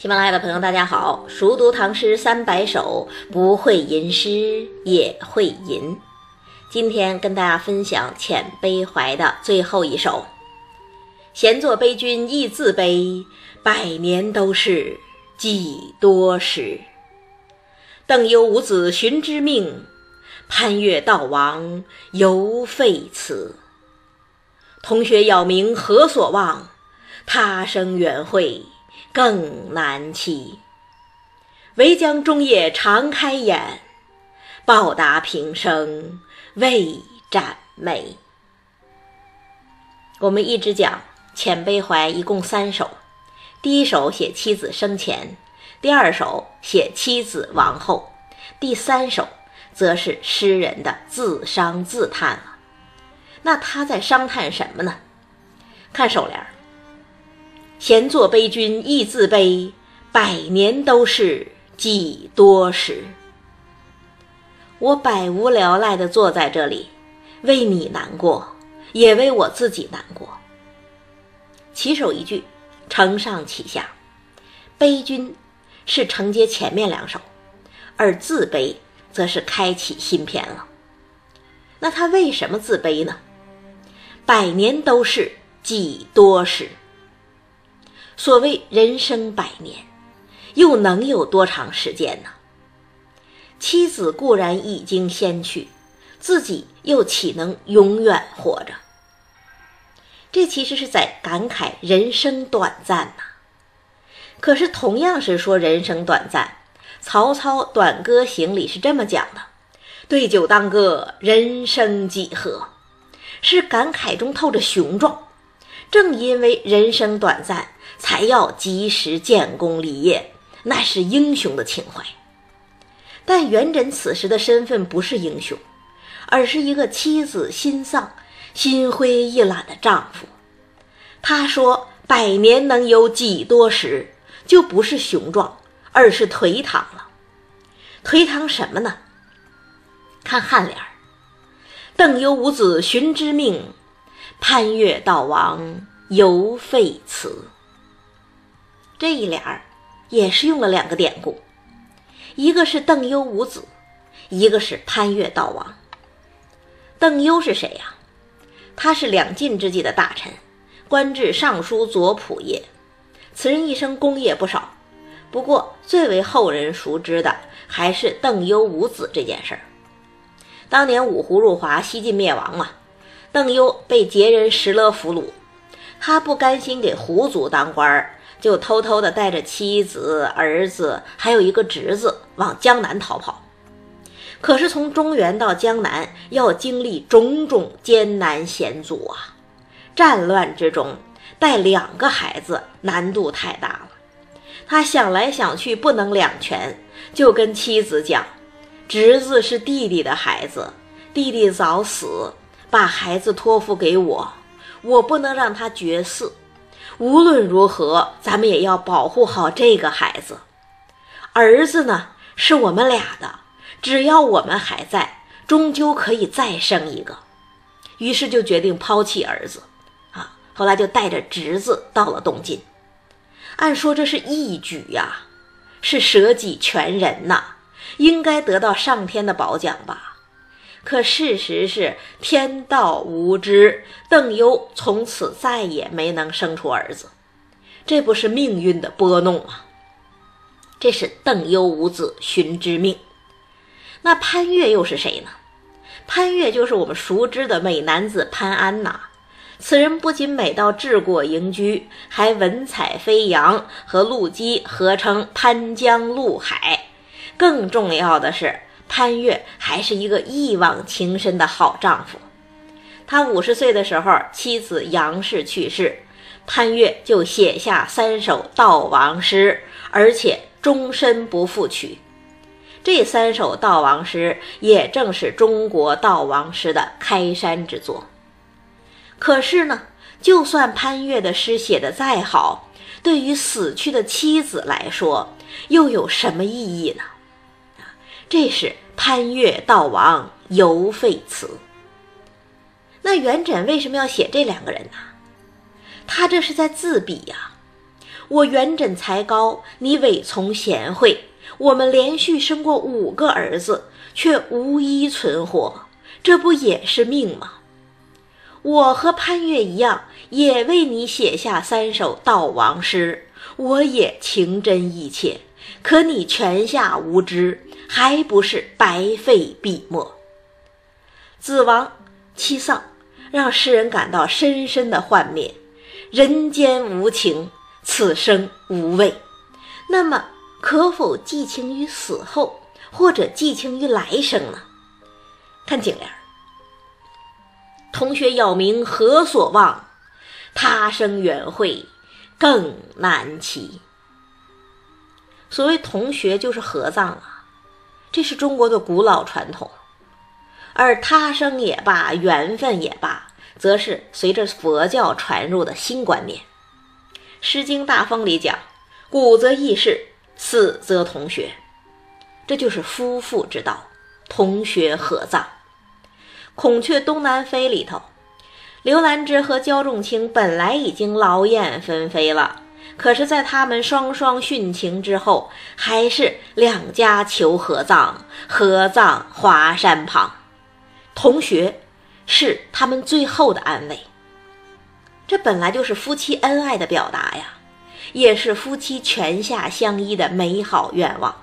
喜马拉雅的朋友，大家好！熟读唐诗三百首，不会吟诗也会吟。今天跟大家分享遣悲怀的最后一首：闲坐悲君亦自悲，百年都是几多时。邓攸无子寻知命，潘岳道亡犹废辞。同学杳冥何所望？他生远会。更难期，唯将终夜长开眼，报答平生未展眉。我们一直讲遣悲怀，一共三首。第一首写妻子生前，第二首写妻子亡后，第三首则是诗人的自伤自叹了。那他在伤叹什么呢？看首联儿。闲坐悲君亦自悲，百年都是几多时。我百无聊赖地坐在这里，为你难过，也为我自己难过。起手一句，承上启下，悲君是承接前面两首，而自悲则是开启新篇了。那他为什么自卑呢？百年都是几多时。所谓人生百年，又能有多长时间呢？妻子固然已经先去，自己又岂能永远活着？这其实是在感慨人生短暂呐。可是同样是说人生短暂，曹操《短歌行》里是这么讲的：“对酒当歌，人生几何？”是感慨中透着雄壮。正因为人生短暂，才要及时建功立业，那是英雄的情怀。但元稹此时的身份不是英雄，而是一个妻子心丧、心灰意懒的丈夫。他说：“百年能有几多时？”就不是雄壮，而是颓唐了。颓唐什么呢？看颔联儿邓攸无子寻知命。”潘岳道亡犹废辞，这一联儿也是用了两个典故，一个是邓幽无子，一个是潘岳道亡。邓幽是谁呀？他是两晋之际的大臣，官至尚书左仆射。此人一生功业不少，不过最为后人熟知的还是邓幽无子这件事儿。当年五胡入华，西晋灭亡嘛。邓攸被劫人石勒俘虏，他不甘心给胡族当官儿，就偷偷的带着妻子、儿子，还有一个侄子往江南逃跑。可是从中原到江南要经历种种艰难险阻啊！战乱之中带两个孩子难度太大了，他想来想去不能两全，就跟妻子讲：“侄子是弟弟的孩子，弟弟早死。”把孩子托付给我，我不能让他绝嗣。无论如何，咱们也要保护好这个孩子。儿子呢，是我们俩的，只要我们还在，终究可以再生一个。于是就决定抛弃儿子，啊，后来就带着侄子到了东晋。按说这是义举呀，是舍己全人呐，应该得到上天的褒奖吧。可事实是天道无知，邓攸从此再也没能生出儿子，这不是命运的拨弄吗？这是邓攸无子寻之命。那潘岳又是谁呢？潘岳就是我们熟知的美男子潘安呐。此人不仅美到治国盈居，还文采飞扬，和陆机合称潘江陆海。更重要的是。潘岳还是一个一往情深的好丈夫。他五十岁的时候，妻子杨氏去世，潘岳就写下三首悼亡诗，而且终身不复娶。这三首悼亡诗也正是中国悼亡诗的开山之作。可是呢，就算潘岳的诗写得再好，对于死去的妻子来说，又有什么意义呢？这是潘岳道亡犹废词。那元稹为什么要写这两个人呢？他这是在自比呀。我元稹才高，你伪从贤惠。我们连续生过五个儿子，却无一存活，这不也是命吗？我和潘岳一样，也为你写下三首悼亡诗，我也情真意切。可你泉下无知，还不是白费笔墨？子亡妻丧，让诗人感到深深的幻灭。人间无情，此生无味。那么，可否寄情于死后，或者寄情于来生呢？看颈联同学杳冥何所望？他生缘会更难期。所谓同学，就是合葬啊，这是中国的古老传统。而他生也罢，缘分也罢，则是随着佛教传入的新观念。《诗经·大风》里讲：“古则异士，死则同学。”这就是夫妇之道，同学合葬。《孔雀东南飞》里头，刘兰芝和焦仲卿本来已经劳燕分飞了。可是，在他们双双殉情之后，还是两家求合葬，合葬华山旁。同学是他们最后的安慰。这本来就是夫妻恩爱的表达呀，也是夫妻泉下相依的美好愿望。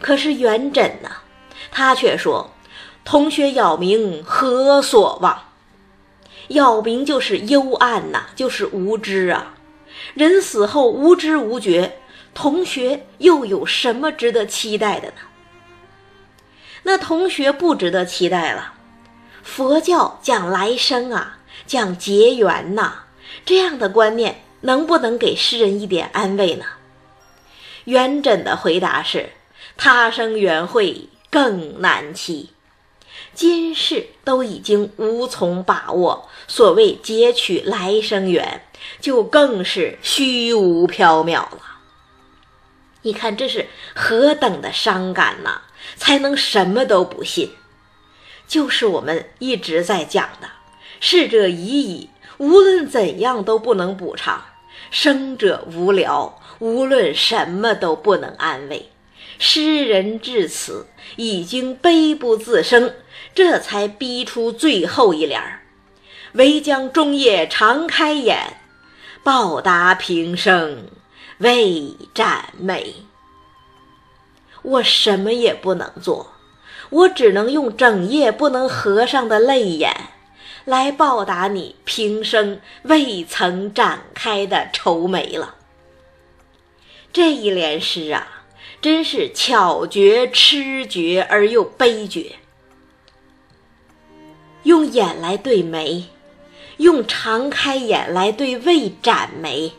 可是元稹呢，他却说：“同学杳冥何所望？杳冥就是幽暗呐，就是无知啊。”人死后无知无觉，同学又有什么值得期待的呢？那同学不值得期待了。佛教讲来生啊，讲结缘呐，这样的观念能不能给诗人一点安慰呢？元稹的回答是：他生缘会更难期。今世都已经无从把握，所谓截取来生缘，就更是虚无缥缈了。你看这是何等的伤感呐！才能什么都不信？就是我们一直在讲的“逝者已矣”，无论怎样都不能补偿；“生者无聊”，无论什么都不能安慰。诗人至此已经悲不自胜。这才逼出最后一联儿：“唯将终夜长开眼，报答平生未展眉。”我什么也不能做，我只能用整夜不能合上的泪眼，来报答你平生未曾展开的愁眉了。这一联诗啊，真是巧绝痴绝而又悲绝。用眼来对眉，用常开眼来对未展眉，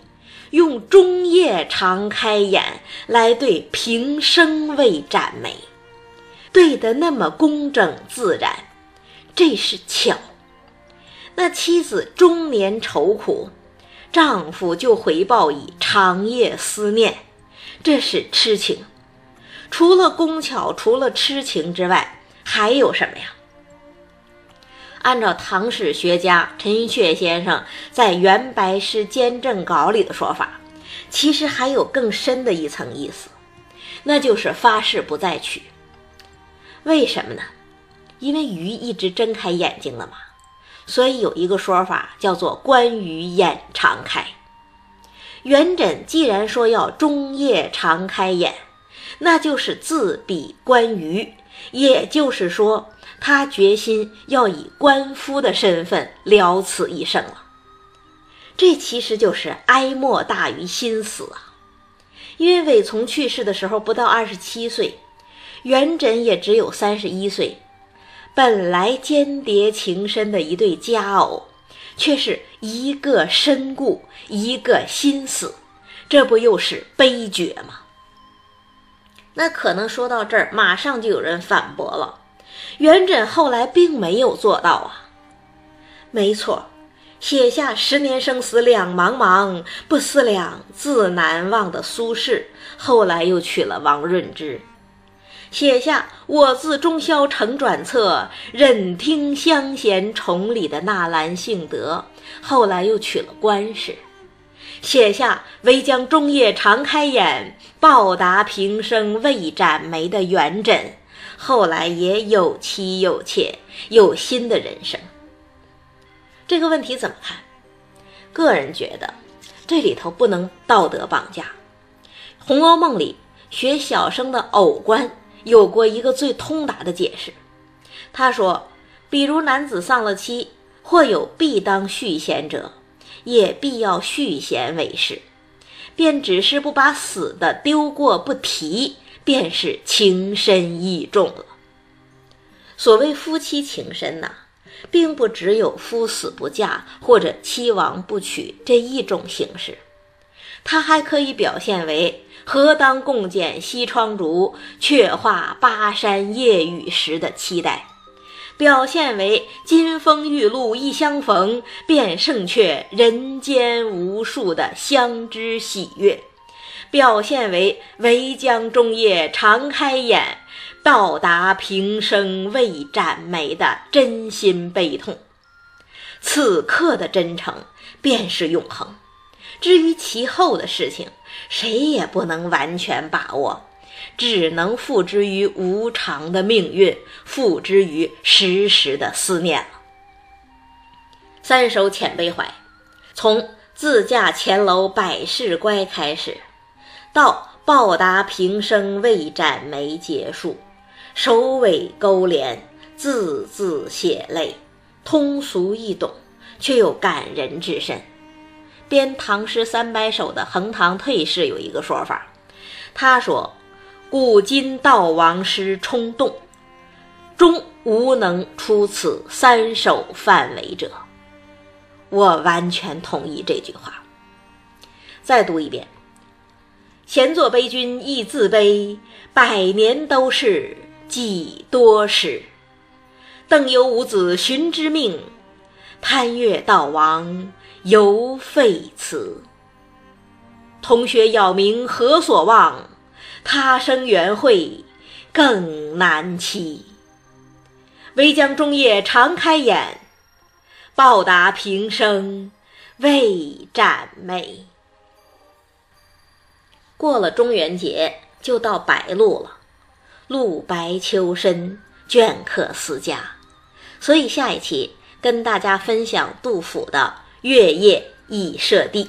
用中夜常开眼来对平生未展眉，对得那么工整自然，这是巧。那妻子中年愁苦，丈夫就回报以长夜思念，这是痴情。除了工巧，除了痴情之外，还有什么呀？按照唐史学家陈寅恪先生在《元白诗兼正稿》里的说法，其实还有更深的一层意思，那就是发誓不再娶。为什么呢？因为鱼一直睁开眼睛了嘛，所以有一个说法叫做“关羽眼常开”。元稹既然说要终夜常开眼，那就是自比关羽，也就是说。他决心要以官夫的身份了此一生了，这其实就是哀莫大于心死啊！因为韦从去世的时候不到二十七岁，元稹也只有三十一岁，本来间谍情深的一对佳偶，却是一个身故，一个心死，这不又是悲绝吗？那可能说到这儿，马上就有人反驳了。元稹后来并没有做到啊，没错，写下“十年生死两茫茫，不思量，自难忘”的苏轼，后来又娶了王润之；写下“我自中宵成转侧，忍听乡弦重里”的纳兰性德，后来又娶了关氏；写下“唯将中夜长开眼，报答平生未展眉”的元稹，后来也有妻有妾，有新的人生。这个问题怎么看？个人觉得，这里头不能道德绑架。《红楼梦》里学小生的偶官有过一个最通达的解释，他说：“比如男子丧了妻，或有必当续弦者，也必要续弦为是，便只是不把死的丢过不提，便是情深意重了。所谓夫妻情深呐。”并不只有夫死不嫁或者妻亡不娶这一种形式，它还可以表现为“何当共剪西窗烛，却话巴山夜雨时”的期待，表现为“金风玉露一相逢，便胜却人间无数”的相知喜悦，表现为“唯将中夜长开眼”。到达平生未展眉的真心悲痛，此刻的真诚便是永恒。至于其后的事情，谁也不能完全把握，只能付之于无常的命运，付之于时时的思念了。三首遣悲怀，从自驾前楼百事乖开始，到报答平生未展眉结束。首尾勾连，字字血泪，通俗易懂，却又感人至深。编唐诗三百首的横塘退士有一个说法，他说：“古今悼亡诗冲动，终无能出此三首范围者。”我完全同意这句话。再读一遍：“闲坐悲君亦自悲，百年都是。”几多时？邓幽无子寻之命，潘岳道亡犹废祠。同学杳冥何所望？他生缘会更难期。唯将中夜长开眼，报答平生未展眉。过了中元节，就到白露了。露白秋深，镌刻思家，所以下一期跟大家分享杜甫的《月夜忆舍弟》。